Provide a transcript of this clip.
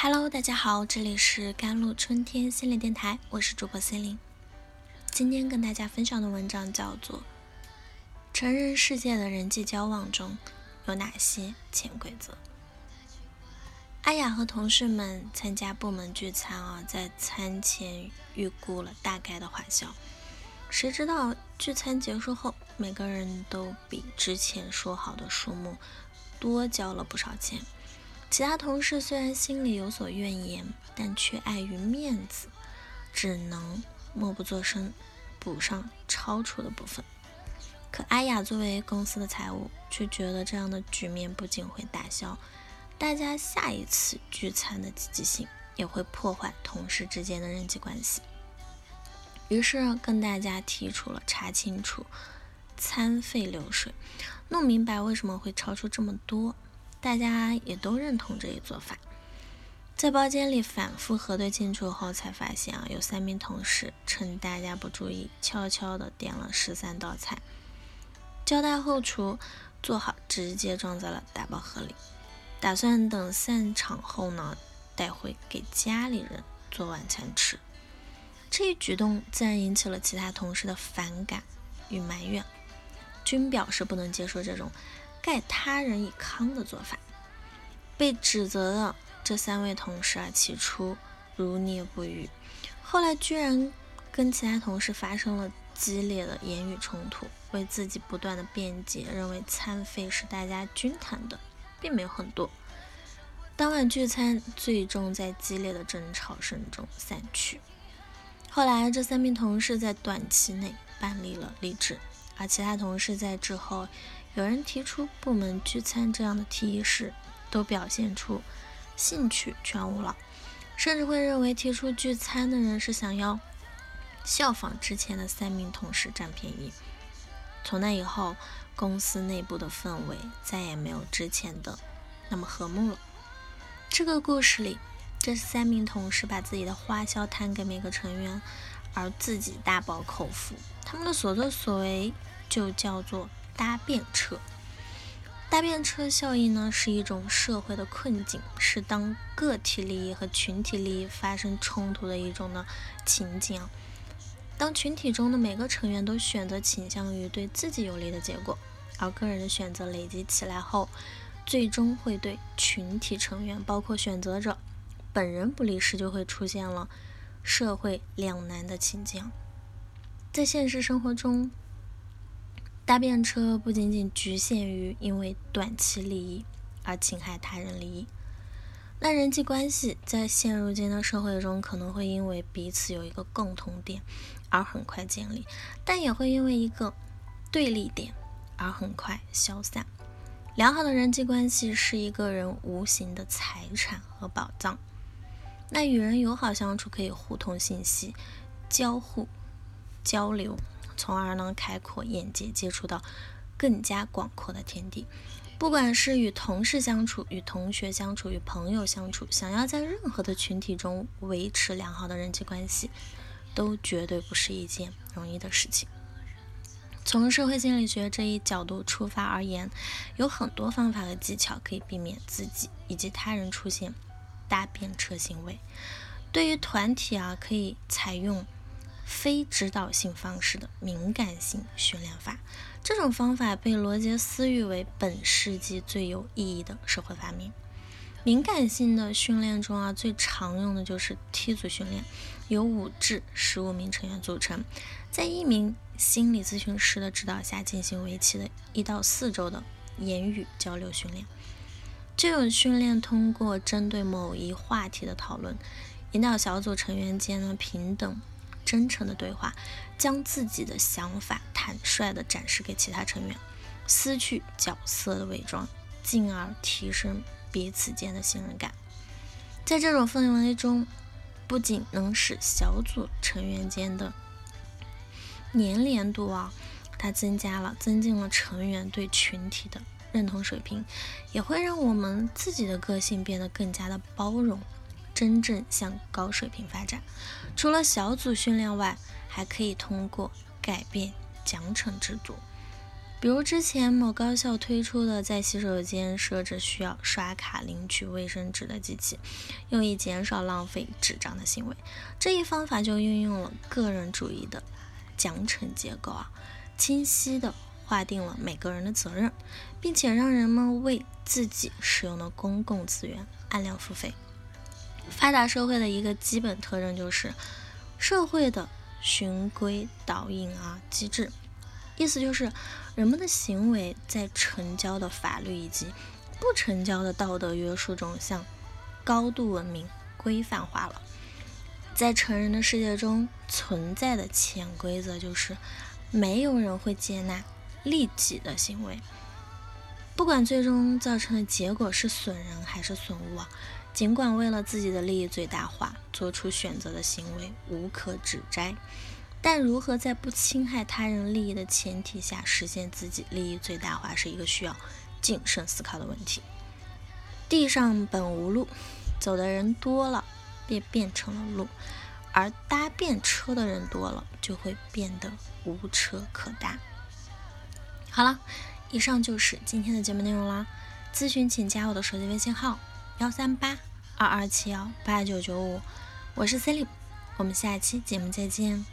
Hello，大家好，这里是甘露春天心理电台，我是主播 C 琳。今天跟大家分享的文章叫做《成人世界的人际交往中有哪些潜规则》。阿雅和同事们参加部门聚餐啊，在餐前预估了大概的花销，谁知道聚餐结束后，每个人都比之前说好的数目多交了不少钱。其他同事虽然心里有所怨言，但却碍于面子，只能默不作声，补上超出的部分。可阿雅作为公司的财务，却觉得这样的局面不仅会打消大家下一次聚餐的积极性，也会破坏同事之间的人际关系。于是跟大家提出了查清楚餐费流水，弄明白为什么会超出这么多。大家也都认同这一做法，在包间里反复核对清楚后，才发现啊，有三名同事趁大家不注意，悄悄地点了十三道菜，交代后厨做好，直接装在了打包盒里，打算等散场后呢，带回给家里人做晚餐吃。这一举动自然引起了其他同事的反感与埋怨，均表示不能接受这种。盖他人以慷的做法，被指责的这三位同事啊，起初如捏不语，后来居然跟其他同事发生了激烈的言语冲突，为自己不断的辩解，认为餐费是大家均摊的，并没有很多。当晚聚餐最终在激烈的争吵声中散去。后来这三名同事在短期内办理了离职，而其他同事在之后。有人提出部门聚餐这样的提议时，都表现出兴趣全无了，甚至会认为提出聚餐的人是想要效仿之前的三名同事占便宜。从那以后，公司内部的氛围再也没有之前的那么和睦了。这个故事里，这三名同事把自己的花销摊给每个成员，而自己大饱口福，他们的所作所为就叫做。搭便车，搭便车效应呢是一种社会的困境，是当个体利益和群体利益发生冲突的一种呢情景。当群体中的每个成员都选择倾向于对自己有利的结果，而个人的选择累积起来后，最终会对群体成员，包括选择者本人不利时，就会出现了社会两难的情境。在现实生活中。搭便车不仅仅局限于因为短期利益而侵害他人利益，那人际关系在现如今的社会中可能会因为彼此有一个共同点而很快建立，但也会因为一个对立点而很快消散。良好的人际关系是一个人无形的财产和宝藏。那与人友好相处可以互通信息、交互交流。从而能，开阔眼界，接触到更加广阔的天地。不管是与同事相处、与同学相处、与朋友相处，想要在任何的群体中维持良好的人际关系，都绝对不是一件容易的事情。从社会心理学这一角度出发而言，有很多方法和技巧可以避免自己以及他人出现搭便车行为。对于团体啊，可以采用。非指导性方式的敏感性训练法，这种方法被罗杰斯誉为本世纪最有意义的社会发明。敏感性的训练中啊，最常用的就是梯组训练，由五至十五名成员组成，在一名心理咨询师的指导下进行为期的一到四周的言语交流训练。这种训练通过针对某一话题的讨论，引导小组成员间的平等。真诚的对话，将自己的想法坦率地展示给其他成员，撕去角色的伪装，进而提升彼此间的信任感。在这种氛围中，不仅能使小组成员间的粘连度啊，它增加了，增进了成员对群体的认同水平，也会让我们自己的个性变得更加的包容。真正向高水平发展，除了小组训练外，还可以通过改变奖惩制度，比如之前某高校推出的在洗手间设置需要刷卡领取卫生纸的机器，用以减少浪费纸张的行为。这一方法就运用了个人主义的奖惩结构啊，清晰的划定了每个人的责任，并且让人们为自己使用的公共资源按量付费。发达社会的一个基本特征就是社会的循规蹈矩啊机制。意思就是，人们的行为在成交的法律以及不成交的道德约束中，向高度文明规范化了。在成人的世界中存在的潜规则就是，没有人会接纳利己的行为，不管最终造成的结果是损人还是损物啊。尽管为了自己的利益最大化做出选择的行为无可指摘。但如何在不侵害他人利益的前提下实现自己利益最大化，是一个需要谨慎思考的问题。地上本无路，走的人多了，便变成了路；而搭便车的人多了，就会变得无车可搭。好了，以上就是今天的节目内容啦。咨询请加我的手机微信号：幺三八二二七幺八九九五，我是 c e l i n e 我们下期节目再见。